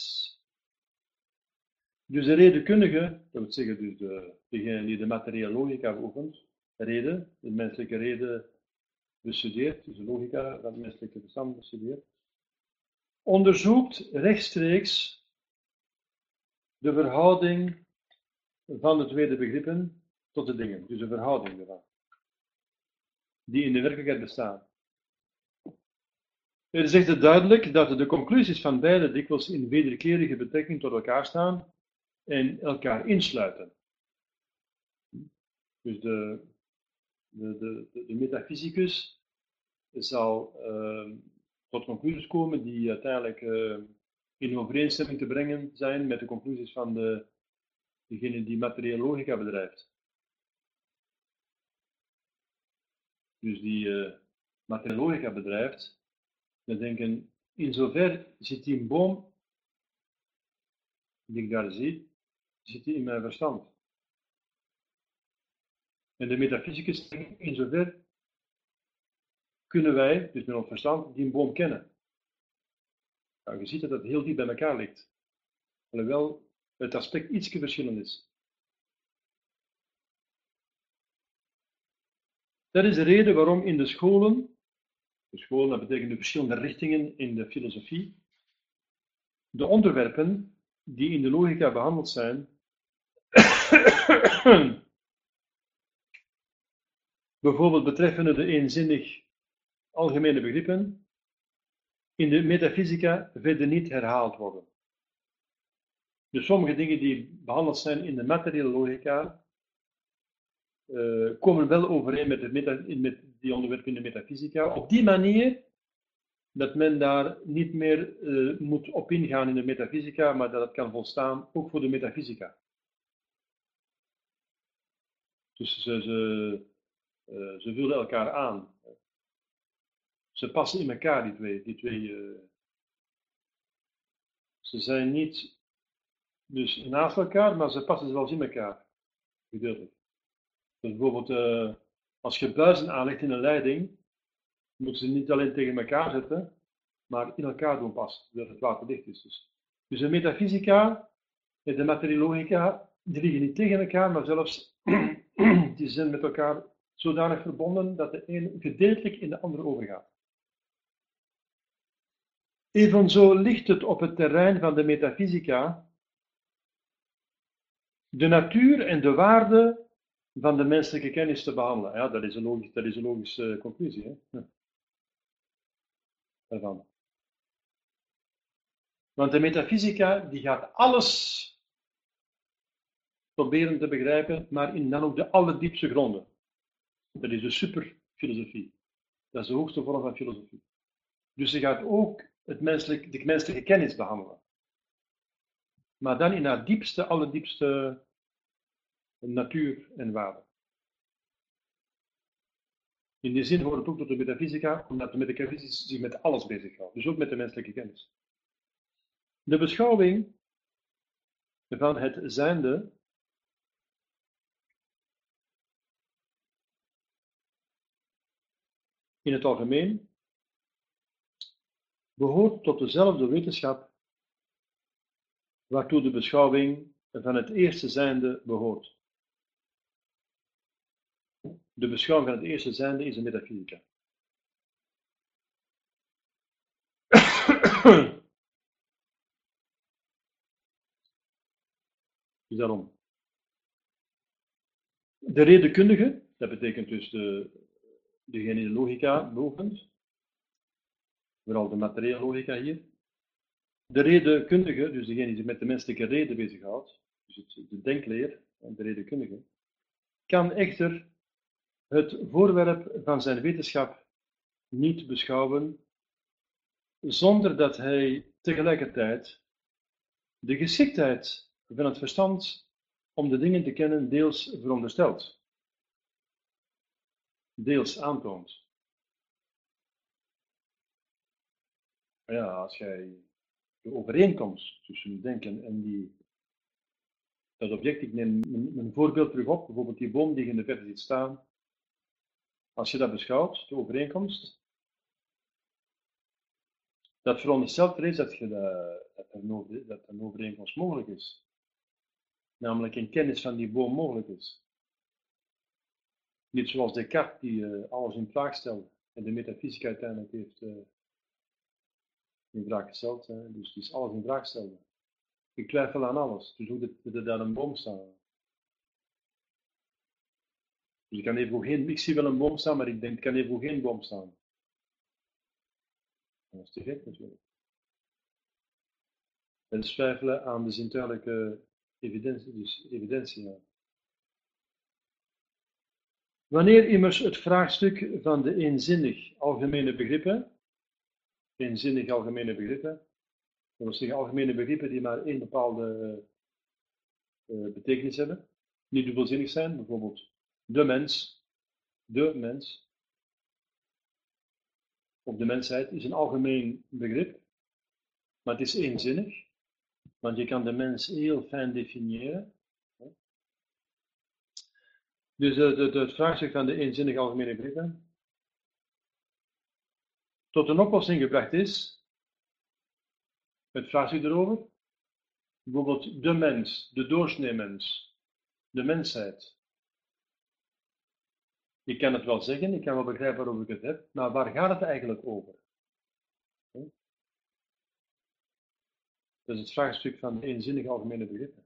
Dus de redenkundige, dat wil zeggen dus de, degene die de materiële logica beoefent, reden, de menselijke reden bestudeert, dus de logica het menselijke verstand bestudeert, onderzoekt rechtstreeks de verhouding van de tweede begrippen tot de dingen, dus de verhouding ervan, die in de werkelijkheid bestaan. Er zegt het duidelijk dat de conclusies van beide dikwijls in wederkerige betrekking tot elkaar staan en elkaar insluiten. Dus de, de, de, de metafysicus zal uh, tot conclusies komen die uiteindelijk uh, in overeenstemming te brengen zijn met de conclusies van de, degene die materiële logica bedrijft. Dus die uh, materiële logica bedrijft, dan denken, in zover zit die boom die ik daar zie, zit die in mijn verstand. En de metafysicus denkt, in zover kunnen wij, dus met ons verstand, die boom kennen. Nou, je ziet dat het heel diep bij elkaar ligt. Alhoewel het aspect iets verschillend is. Dat is de reden waarom in de scholen, de scholen dat betekent de verschillende richtingen in de filosofie, de onderwerpen die in de logica behandeld zijn, bijvoorbeeld betreffende de eenzinnig algemene begrippen, in de metafysica verder niet herhaald worden. Dus sommige dingen die behandeld zijn in de materiële logica, uh, komen wel overeen met, de met die onderwerpen in de metafysica. Op die manier dat men daar niet meer uh, moet op ingaan in de metafysica, maar dat het kan volstaan ook voor de metafysica. Dus ze, ze, uh, ze vullen elkaar aan. Ze passen in elkaar, die twee. Die twee uh, ze zijn niet dus naast elkaar, maar ze passen zelfs in elkaar. Gedeeltelijk. Dus bijvoorbeeld, uh, als je buizen aanlegt in een leiding, moeten ze niet alleen tegen elkaar zetten, maar in elkaar doen passen, zodat het water dicht is. Dus, dus de metafysica en de materiologica, die liggen niet tegen elkaar, maar zelfs die zijn met elkaar zodanig verbonden dat de een gedeeltelijk in de andere overgaat. Evenzo ligt het op het terrein van de metafysica de natuur en de waarde van de menselijke kennis te behandelen. Ja, dat is een, logisch, dat is een logische conclusie. Hè? Ja. Daarvan. Want de metafysica die gaat alles proberen te begrijpen, maar in dan ook de allerdiepste gronden. Dat is de superfilosofie. Dat is de hoogste vorm van filosofie. Dus ze gaat ook het menselijk, de menselijke kennis behandelen. Maar dan in haar diepste, allerdiepste natuur en waarde. In die zin hoort het ook tot de metafysica, omdat de metafysica zich met alles bezighoudt, dus ook met de menselijke kennis. De beschouwing van het zijnde in het algemeen behoort tot dezelfde wetenschap waartoe de beschouwing van het eerste zijnde behoort. De beschouwing van het eerste zijnde is een metafysica. dus daarom. De redenkundige, dat betekent dus de, de logica beoefent, vooral de materiële logica hier. De redenkundige, dus degene die zich met de menselijke reden bezighoudt, dus het, de denkleer en de redenkundige, kan echter het voorwerp van zijn wetenschap niet beschouwen zonder dat hij tegelijkertijd de geschiktheid van het verstand om de dingen te kennen deels veronderstelt, deels aantoont. ja, als jij de overeenkomst tussen denken en die, dat object, ik neem een, voorbeeld terug op, bijvoorbeeld die boom die je in de verte ziet staan. Als je dat beschouwt, de overeenkomst, dat veronderstelt er is dat, je dat, dat een overeenkomst mogelijk is. Namelijk een kennis van die boom mogelijk is. Niet zoals Descartes die uh, alles in vraag stelde en de metafysica uiteindelijk heeft uh, in vraag gesteld. Hè? Dus die is alles in vraag stellen. Ik twijfel aan alles. Dus hoe dat er daar een boom staan. Dus ik kan even geen, ik zie wel een boom staan, maar ik denk, ik kan even geen boom staan. Dat is te gek natuurlijk. En twijfelen aan de zintuigelijke Evidentie, dus evidentie. Wanneer immers het vraagstuk van de eenzinnig algemene begrippen, eenzinnig algemene begrippen, dat wil zeggen algemene begrippen die maar één bepaalde uh, betekenis hebben, niet dubbelzinnig zijn, bijvoorbeeld de mens, de mens, of de mensheid is een algemeen begrip, maar het is eenzinnig, want je kan de mens heel fijn definiëren. Dus de, de, het vraagstuk van de eenzinnige algemene begrippen tot een oplossing gebracht is, het vraagstuk erover, bijvoorbeeld de mens, de doorsneemens, de mensheid. Ik kan het wel zeggen, ik kan wel begrijpen waarover ik het heb, maar waar gaat het eigenlijk over? Dat is het vraagstuk van de eenzinnige algemene begrippen.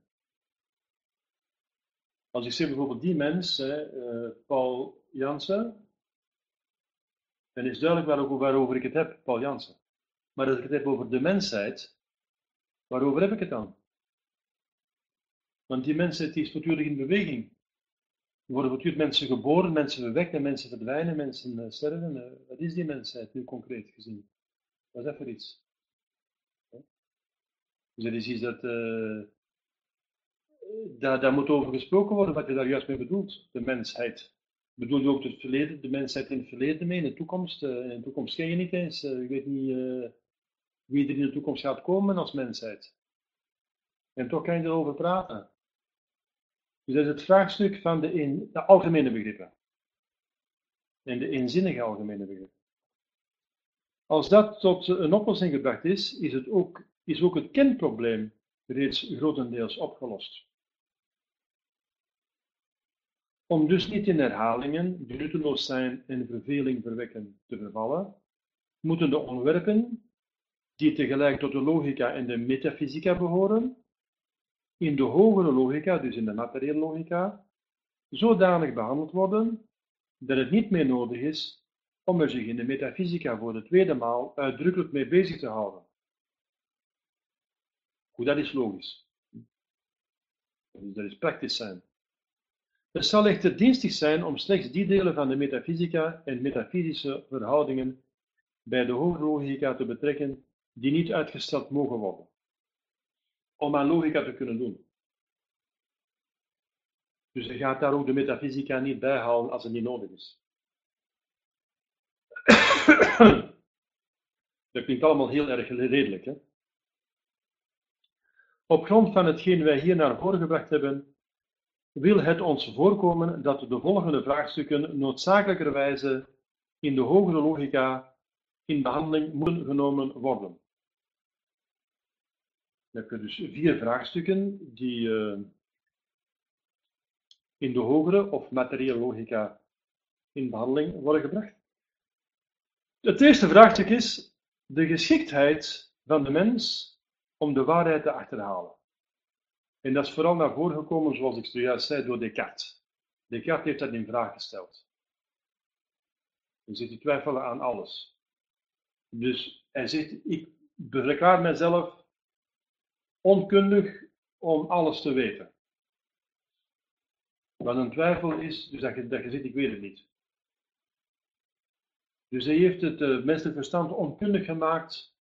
Als ik zeg bijvoorbeeld die mens, uh, Paul Jansen, dan is duidelijk waarover, waarover ik het heb, Paul Jansen. Maar als ik het heb over de mensheid, waarover heb ik het dan? Want die mensheid die is natuurlijk in beweging. Er worden voortdurend mensen geboren, mensen verwekt en mensen verdwijnen, mensen uh, sterven. Uh, wat is die mensheid nu concreet gezien? Wat is dat voor iets? Dus dat is iets dat, daar, moet over gesproken worden, wat je daar juist mee bedoelt, de mensheid. Bedoel je ook het verleden, de mensheid in het verleden mee, in de toekomst? Uh, in de toekomst ken je niet eens. Je weet niet uh, wie er in de toekomst gaat komen als mensheid. En toch kan je erover praten. Dus dat is het vraagstuk van de, in, de algemene begrippen. En de inzinnige algemene begrippen. Als dat tot een oplossing gebracht is, is, het ook, is ook het kenprobleem reeds grotendeels opgelost. Om dus niet in herhalingen, nutteloos zijn en verveling verwekken, te vervallen, moeten de onderwerpen, die tegelijk tot de logica en de metafysica behoren, in de hogere logica, dus in de materiële logica, zodanig behandeld worden dat het niet meer nodig is om er zich in de metafysica voor de tweede maal uitdrukkelijk mee bezig te houden. Goed, dat is logisch. Dus dat is praktisch zijn. Het zal echter dienstig zijn om slechts die delen van de metafysica en metafysische verhoudingen bij de logica te betrekken die niet uitgesteld mogen worden, om aan logica te kunnen doen. Dus je gaat daar ook de metafysica niet bij halen als het niet nodig is. Dat klinkt allemaal heel erg redelijk. Hè? Op grond van hetgeen wij hier naar voren gebracht hebben, wil het ons voorkomen dat de volgende vraagstukken noodzakelijkerwijze in de hogere logica in behandeling moeten genomen worden. Dan heb je dus vier vraagstukken die uh, in de hogere of materiële logica in behandeling worden gebracht. Het eerste vraagstuk is de geschiktheid van de mens om de waarheid te achterhalen. En dat is vooral naar voren gekomen, zoals ik zojuist zei, door Descartes. Descartes heeft dat in vraag gesteld. Hij zit te twijfelen aan alles. Dus hij zegt, ik verklaar mezelf onkundig om alles te weten. Wat een twijfel is, dus dat je, dat je zegt, ik weet het niet. Dus hij heeft het uh, menselijk verstand onkundig gemaakt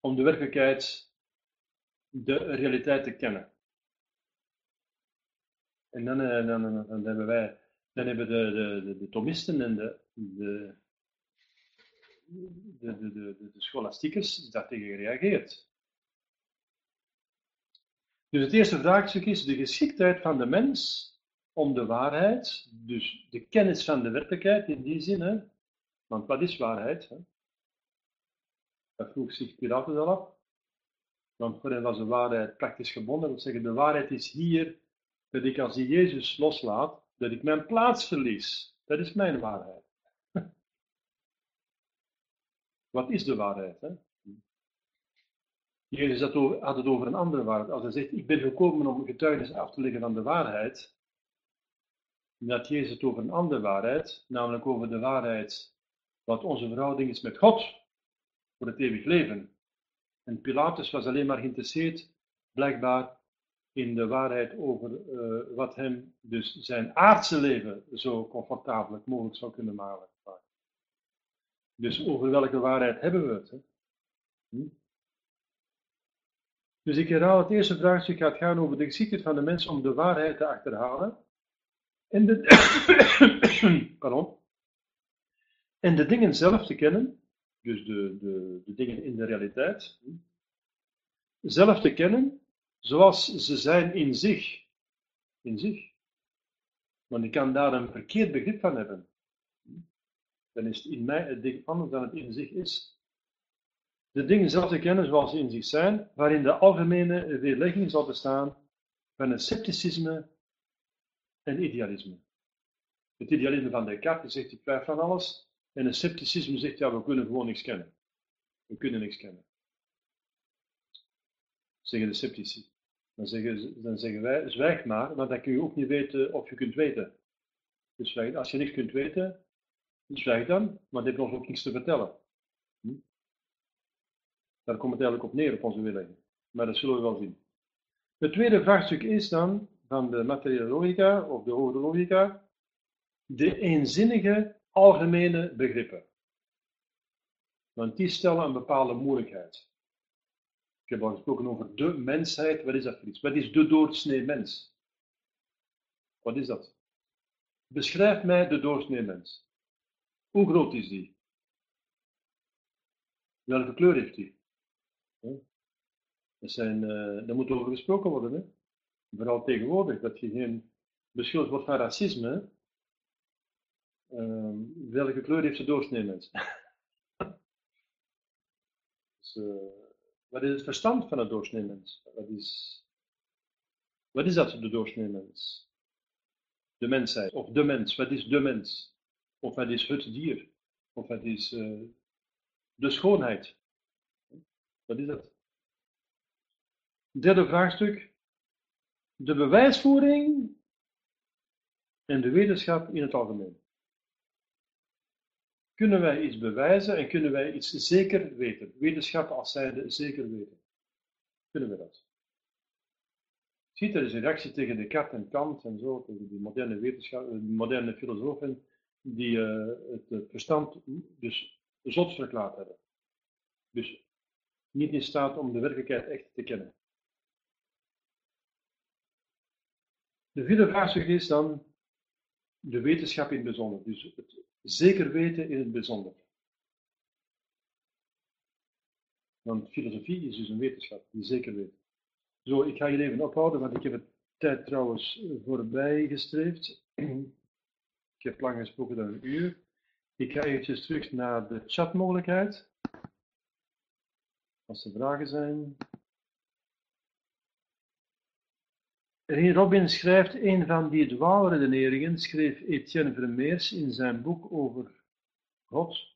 om de werkelijkheid, de realiteit te kennen. En dan, uh, dan, dan, dan, hebben wij, dan hebben de, de, de, Thomisten en de, de, de, de, de, de scholastiekers daartegen gereageerd. Dus het eerste vraagstuk is de geschiktheid van de mens om de waarheid, dus de kennis van de werkelijkheid in die zin, hè? want wat is waarheid? Hè? Dat vroeg zich Pilatus al af. Want voor hen was de waarheid praktisch gebonden. Dat wil zeggen, de waarheid is hier dat ik als ik Jezus loslaat, dat ik mijn plaats verlies. Dat is mijn waarheid. Wat is de waarheid? Hè? Jezus had het over een andere waarheid. Als hij zegt, ik ben gekomen om getuigenis af te leggen van de waarheid, had Jezus het over een andere waarheid, namelijk over de waarheid wat onze verhouding is met God voor het eeuwig leven. En Pilatus was alleen maar geïnteresseerd, blijkbaar, in de waarheid over uh, wat hem dus zijn aardse leven zo comfortabel mogelijk zou kunnen maken. Dus over welke waarheid hebben we het? Hm? Dus ik herhaal het eerste vraagstuk gaat gaan over de geschiedenis van de mens om de waarheid te achterhalen. En de, pardon, en de dingen zelf te kennen, dus de, de, de dingen in de realiteit, zelf te kennen zoals ze zijn in zich. In zich. Want ik kan daar een verkeerd begrip van hebben. Dan is het in mij het ding anders dan het in zich is. De dingen zelf te kennen zoals ze in zich zijn, waarin de algemene weerlegging zal bestaan van een scepticisme en idealisme. Het idealisme van Descartes zegt ik twijfel van alles, en een scepticisme zegt ja, we kunnen gewoon niks kennen. We kunnen niks kennen. Zeggen de sceptici. Dan zeggen, dan zeggen wij, zwijg maar, want dan kun je ook niet weten of je kunt weten. Dus als je niks kunt weten, zwijg dan, maar dit ons ook niets te vertellen. Hm? Daar komt het eigenlijk op neer op onze willen. Maar dat zullen we wel zien. Het tweede vraagstuk is dan van de materiële logica of de hogere logica, de eenzinnige algemene begrippen. Want die stellen een bepaalde moeilijkheid. Ik heb al gesproken over de mensheid. Wat is dat voor iets? Wat is de doorsnee mens? Wat is dat? Beschrijf mij de doorsnee mens. Hoe groot is die? Welke kleur heeft die? Dat, zijn, uh, moet over gesproken worden. Hè? Vooral tegenwoordig, dat je geen beschuldigd wordt van racisme. Uh, welke kleur heeft de doorsnee mens? dus, uh, wat is het verstand van een doorsnee mens? Wat is, wat is dat, de doorsnee mens? De mensheid, of de mens. Wat is de mens? Of wat is het dier? Of wat is uh, de schoonheid? Wat is dat? Derde vraagstuk. De bewijsvoering en de wetenschap in het algemeen. Kunnen wij iets bewijzen en kunnen wij iets zeker weten? Wetenschap als zijnde zeker weten. Kunnen we dat? Ziet, er is een reactie tegen Descartes en Kant en zo, tegen die moderne wetenschap, die moderne filosofen, die uh, het verstand dus zot verklaard hebben. Dus niet in staat om de werkelijkheid echt te kennen. De vierde vraagstuk is dan de wetenschap in het bijzonder. Dus het zeker weten in het bijzonder. Want filosofie is dus een wetenschap die zeker weet. Zo, ik ga je even ophouden, want ik heb het tijd trouwens voorbij gestreefd. ik heb lang gesproken dan een uur. Ik ga eventjes terug naar de chatmogelijkheid. Als er vragen zijn. Heer Robin schrijft een van die dwaalredeneringen, schreef Etienne Vermeers in zijn boek over God.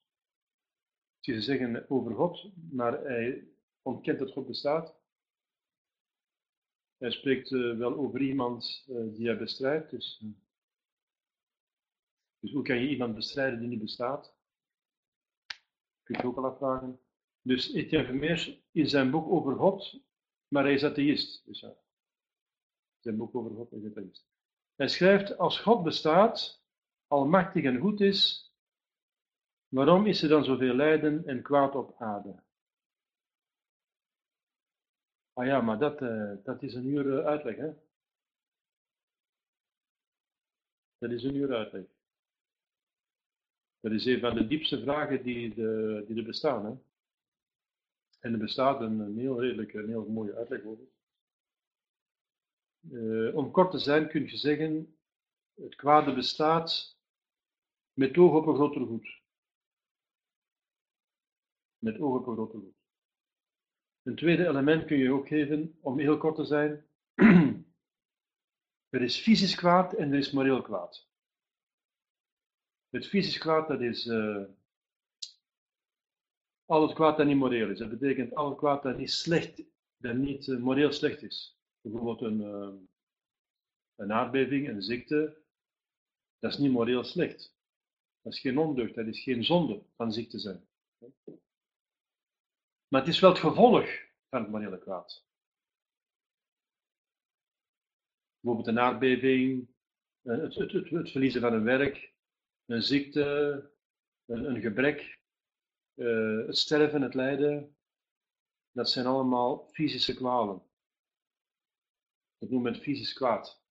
Ze zeggen over God, maar hij ontkent dat God bestaat. Hij spreekt uh, wel over iemand uh, die hij bestrijdt. Dus, uh, dus hoe kan je iemand bestrijden die niet bestaat? Kun je ook al afvragen. Dus Etienne Vermeers in zijn boek over God, maar hij is atheïst. Dus, zijn boek over God en getekend. Hij schrijft, als God bestaat, almachtig en goed is, waarom is er dan zoveel lijden en kwaad op aarde? Ah ja, maar dat, uh, dat is een uur uh, uitleg, hè? Dat is een uur uitleg. Dat is een van de diepste vragen die, de, die er bestaan, hè? En er bestaat een, een heel redelijk, een heel mooie uitleg over. Uh, om kort te zijn kun je zeggen, het kwade bestaat met oog op een groter goed. Met oog op een groter goed. Een tweede element kun je ook geven, om heel kort te zijn. er is fysisch kwaad en er is moreel kwaad. Het fysisch kwaad, dat is uh, al het kwaad dat niet moreel is. Dat betekent al het kwaad dat niet slecht, dat niet uh, moreel slecht is bijvoorbeeld een, uh, een aardbeving, een ziekte, dat is niet moreel slecht. Dat is geen ondeugd, dat is geen zonde van ziekte zijn. Maar het is wel het gevolg van het morele kwaad. Bijvoorbeeld een aardbeving, eh, het, het, het, het verliezen van een werk, een ziekte, een, een gebrek, uh, het sterven, het lijden. Dat zijn allemaal fysische kwalen. Dat noemen we het fysisch kwaad.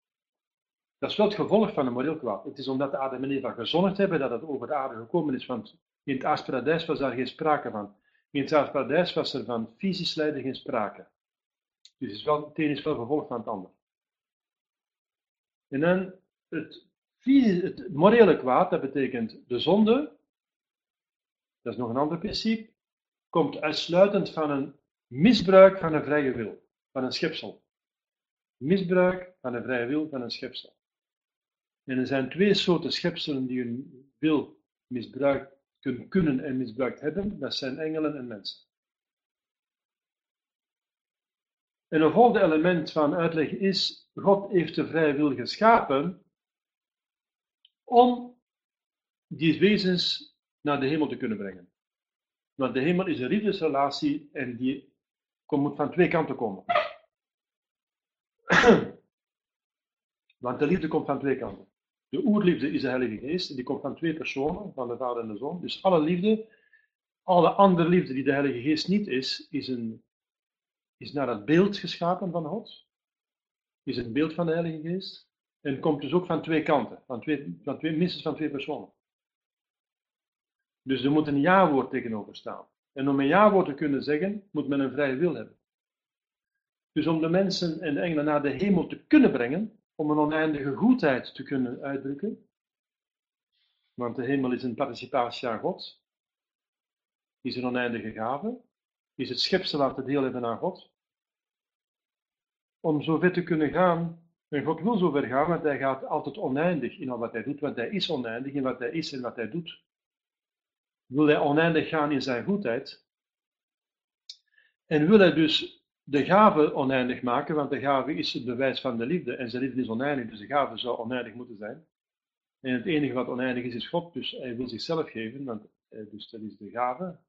Dat is wel het gevolg van een moreel kwaad. Het is omdat de Adam en Eva gezondigd hebben dat het over de aarde gekomen is. Want in het aardsparadijs was daar geen sprake van. In het aardsparadijs was er van fysisch lijden geen sprake. Dus is wel, het een is wel gevolg van het ander. En dan het, het morele kwaad, dat betekent de zonde. Dat is nog een ander principe. Komt uitsluitend van een misbruik van een vrije wil, van een schepsel. Misbruik van een vrije wil van een schepsel. En er zijn twee soorten schepselen die hun wil misbruikt kunnen en misbruikt hebben. Dat zijn engelen en mensen. En een volgende element van uitleg is, God heeft de vrije wil geschapen om die wezens naar de hemel te kunnen brengen. Want de hemel is een liefdesrelatie en die moet van twee kanten komen. Want de liefde komt van twee kanten. De oerliefde is de Heilige Geest, en die komt van twee personen, van de Vader en de Zoon. Dus alle liefde, alle andere liefde die de Heilige Geest niet is, is, een, is naar het beeld geschapen van God. Is een beeld van de Heilige Geest. En komt dus ook van twee kanten, van, twee, van twee, minstens van twee personen. Dus er moet een ja-woord tegenover staan. En om een ja-woord te kunnen zeggen, moet men een vrije wil hebben. Dus om de mensen en de engelen naar de hemel te kunnen brengen, om een oneindige goedheid te kunnen uitdrukken, want de hemel is een participatie aan God, is een oneindige gave, is het schepsel laten deel hebben aan God. Om zo ver te kunnen gaan, en God wil zo ver gaan, want hij gaat altijd oneindig in al wat hij doet, want hij is oneindig in wat hij is en wat hij doet. Wil hij oneindig gaan in zijn goedheid, en wil hij dus de gave oneindig maken, want de gave is het bewijs van de liefde en zijn liefde is oneindig, dus de gave zou oneindig moeten zijn. En het enige wat oneindig is, is God, dus hij wil zichzelf geven, want eh, dus dat is de gave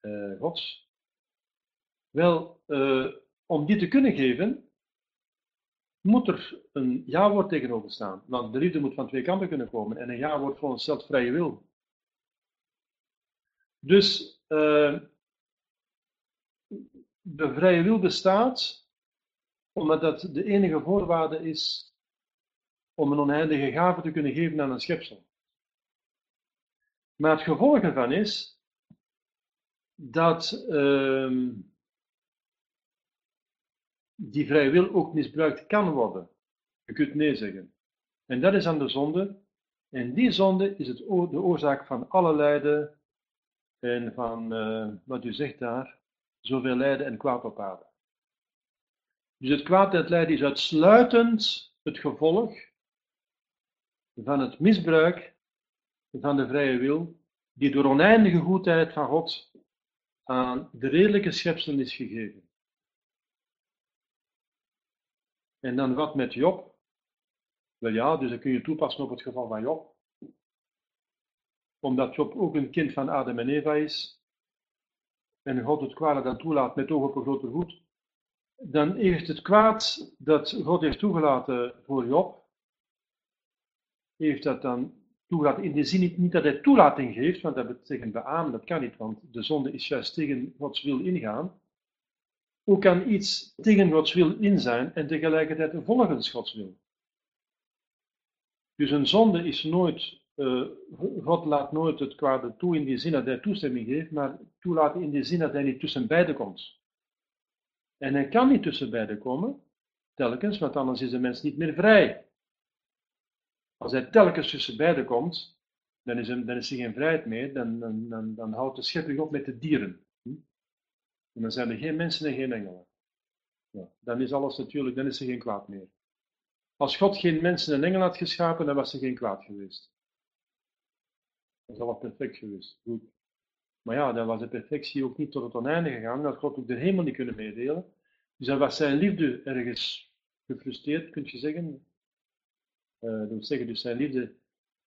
uh, Gods. Wel, uh, om die te kunnen geven, moet er een ja-woord tegenover staan. Want de liefde moet van twee kanten kunnen komen en een ja-woord voor onszelf vrije wil. Dus de vrije wil bestaat, omdat dat de enige voorwaarde is om een oneindige gave te kunnen geven aan een schepsel. Maar het gevolg ervan is dat uh, die vrije wil ook misbruikt kan worden. Je kunt nee zeggen. En dat is aan de zonde. En die zonde is het de oorzaak van alle lijden en van uh, wat u zegt daar, zoveel lijden en kwaad op aarde. Dus het kwaad en het lijden is uitsluitend het gevolg van het misbruik van de vrije wil, die door oneindige goedheid van God aan de redelijke schepselen is gegeven. En dan wat met Job? Wel ja, dus dat kun je toepassen op het geval van Job. Omdat Job ook een kind van Adam en Eva is, en God het kwade dan toelaat met oog op een groter goed, dan heeft het kwaad dat God heeft toegelaten voor Job, heeft dat dan toegelaten. In de zin niet, dat hij toelating geeft, want dat betekent beamen, dat kan niet, want de zonde is juist tegen Gods wil ingaan. Hoe kan iets tegen Gods wil in zijn en tegelijkertijd volgens Gods wil? Dus een zonde is nooit God laat nooit het kwade toe in die zin dat hij toestemming geeft, maar toelaten in die zin dat hij niet tussen beiden komt. En hij kan niet tussen beiden komen, telkens, want anders is de mens niet meer vrij. Als hij telkens tussen beiden komt, dan is, er, dan is er geen vrijheid meer, dan, dan, dan, dan houdt de schepping op met de dieren. Hm? En dan zijn er geen mensen en geen engelen. Ja, dan is alles natuurlijk, dan is er geen kwaad meer. Als God geen mensen en engelen had geschapen, dan was er geen kwaad geweest. Dat is al perfect geweest. Goed. Maar ja, dan was de perfectie ook niet tot het oneindige gegaan, dat God ook de hemel niet kunnen meedelen. Dus dan was zijn liefde ergens gefrustreerd, kun je zeggen. Uh, dat wil zeggen, dus zijn liefde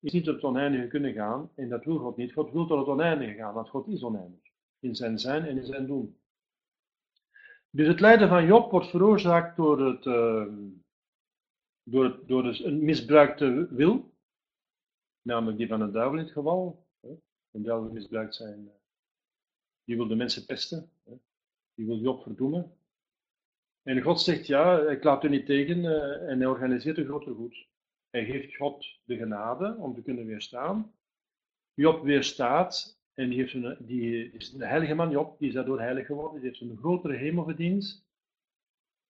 is niet tot het oneindige kunnen gaan, en dat wil God niet. God wil tot het oneindige gaan, want God is oneindig. In zijn zijn en in zijn doen. Dus het lijden van Job wordt veroorzaakt door, het, uh, door, door een misbruikte wil, namelijk die van een duivel in het geval. Een duivel misbruikt zijn, eh, die wil de mensen pesten, die wil Job verdoemen. En God zegt, ja, ik laat u niet tegen uh, en hij organiseert een groter goed. Hij geeft God de genade om te kunnen weerstaan. Job weerstaat en die, heeft een, die is een heilige man, Job, die is daardoor heilig geworden. Die heeft een grotere hemel verdiend.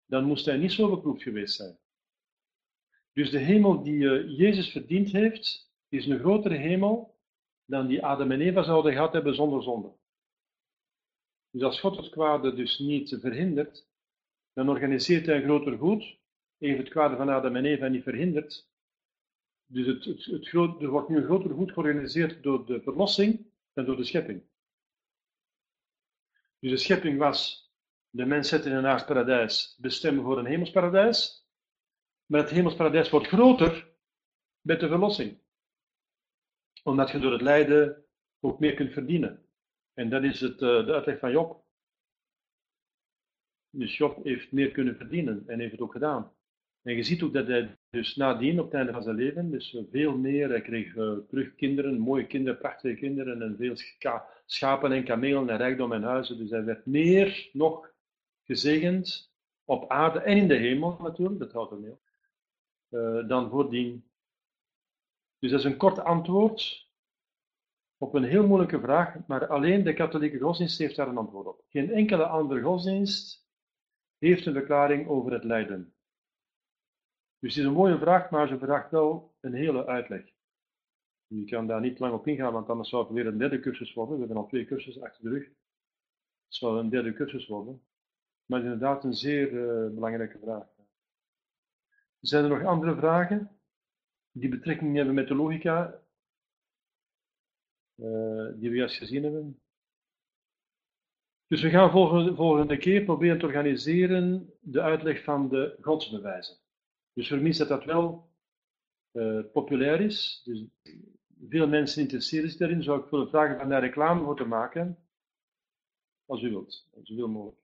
Dan moest hij niet zo beproefd geweest zijn. Dus de hemel die uh, Jezus verdiend heeft, is een grotere hemel dan die Adam en Eva zouden gehad hebben zonder zonde. Dus als God het kwade dus niet verhindert, dan organiseert hij een groter goed, even het kwade van Adam en Eva niet verhindert. Dus het, het, het er wordt nu een groter goed georganiseerd door de verlossing dan door de schepping. Dus de schepping was de mens zetten in een aardparadijs, bestemmen voor een hemelsparadijs. Maar het hemelsparadijs wordt groter met de verlossing. Omdat je door het lijden ook meer kunt verdienen. En dat is het, eh, de uitleg van Job. Dus Job heeft meer kunnen verdienen en heeft het ook gedaan. En je ziet ook dat hij dus nadien, op het einde van zijn leven, dus veel meer, hij kreeg uh, terug kinderen, mooie kinderen, prachtige kinderen en veel schapen en kamelen en rijkdom en huizen. Dus hij werd meer nog gezegend op aarde en in de hemel natuurlijk, dat houdt er mee op, uh, dan voordien. Dus dat is een kort antwoord op een heel moeilijke vraag, maar alleen de katholieke godsdienst heeft daar een antwoord op. Geen enkele andere godsdienst heeft een verklaring over het lijden. Dus het is een mooie vraag, maar ze vraagt wel een hele uitleg. Je kan daar niet lang op ingaan, want anders zou het weer een derde cursus worden. We hebben al twee cursussen achter de rug. Het zou een derde cursus worden. Maar het is inderdaad een zeer uh, belangrijke vraag. Zijn er nog andere vragen die betrekking hebben met de logica uh, die we juist gezien hebben? Dus we gaan volgende, volgende keer proberen te organiseren de uitleg van de godsbewijzen. Dus vermis dat dat wel uh, populair is. Dus veel mensen interesseren zich daarin. Zou ik willen vragen om daar reclame voor te maken. Als u wilt, zoveel mogelijk.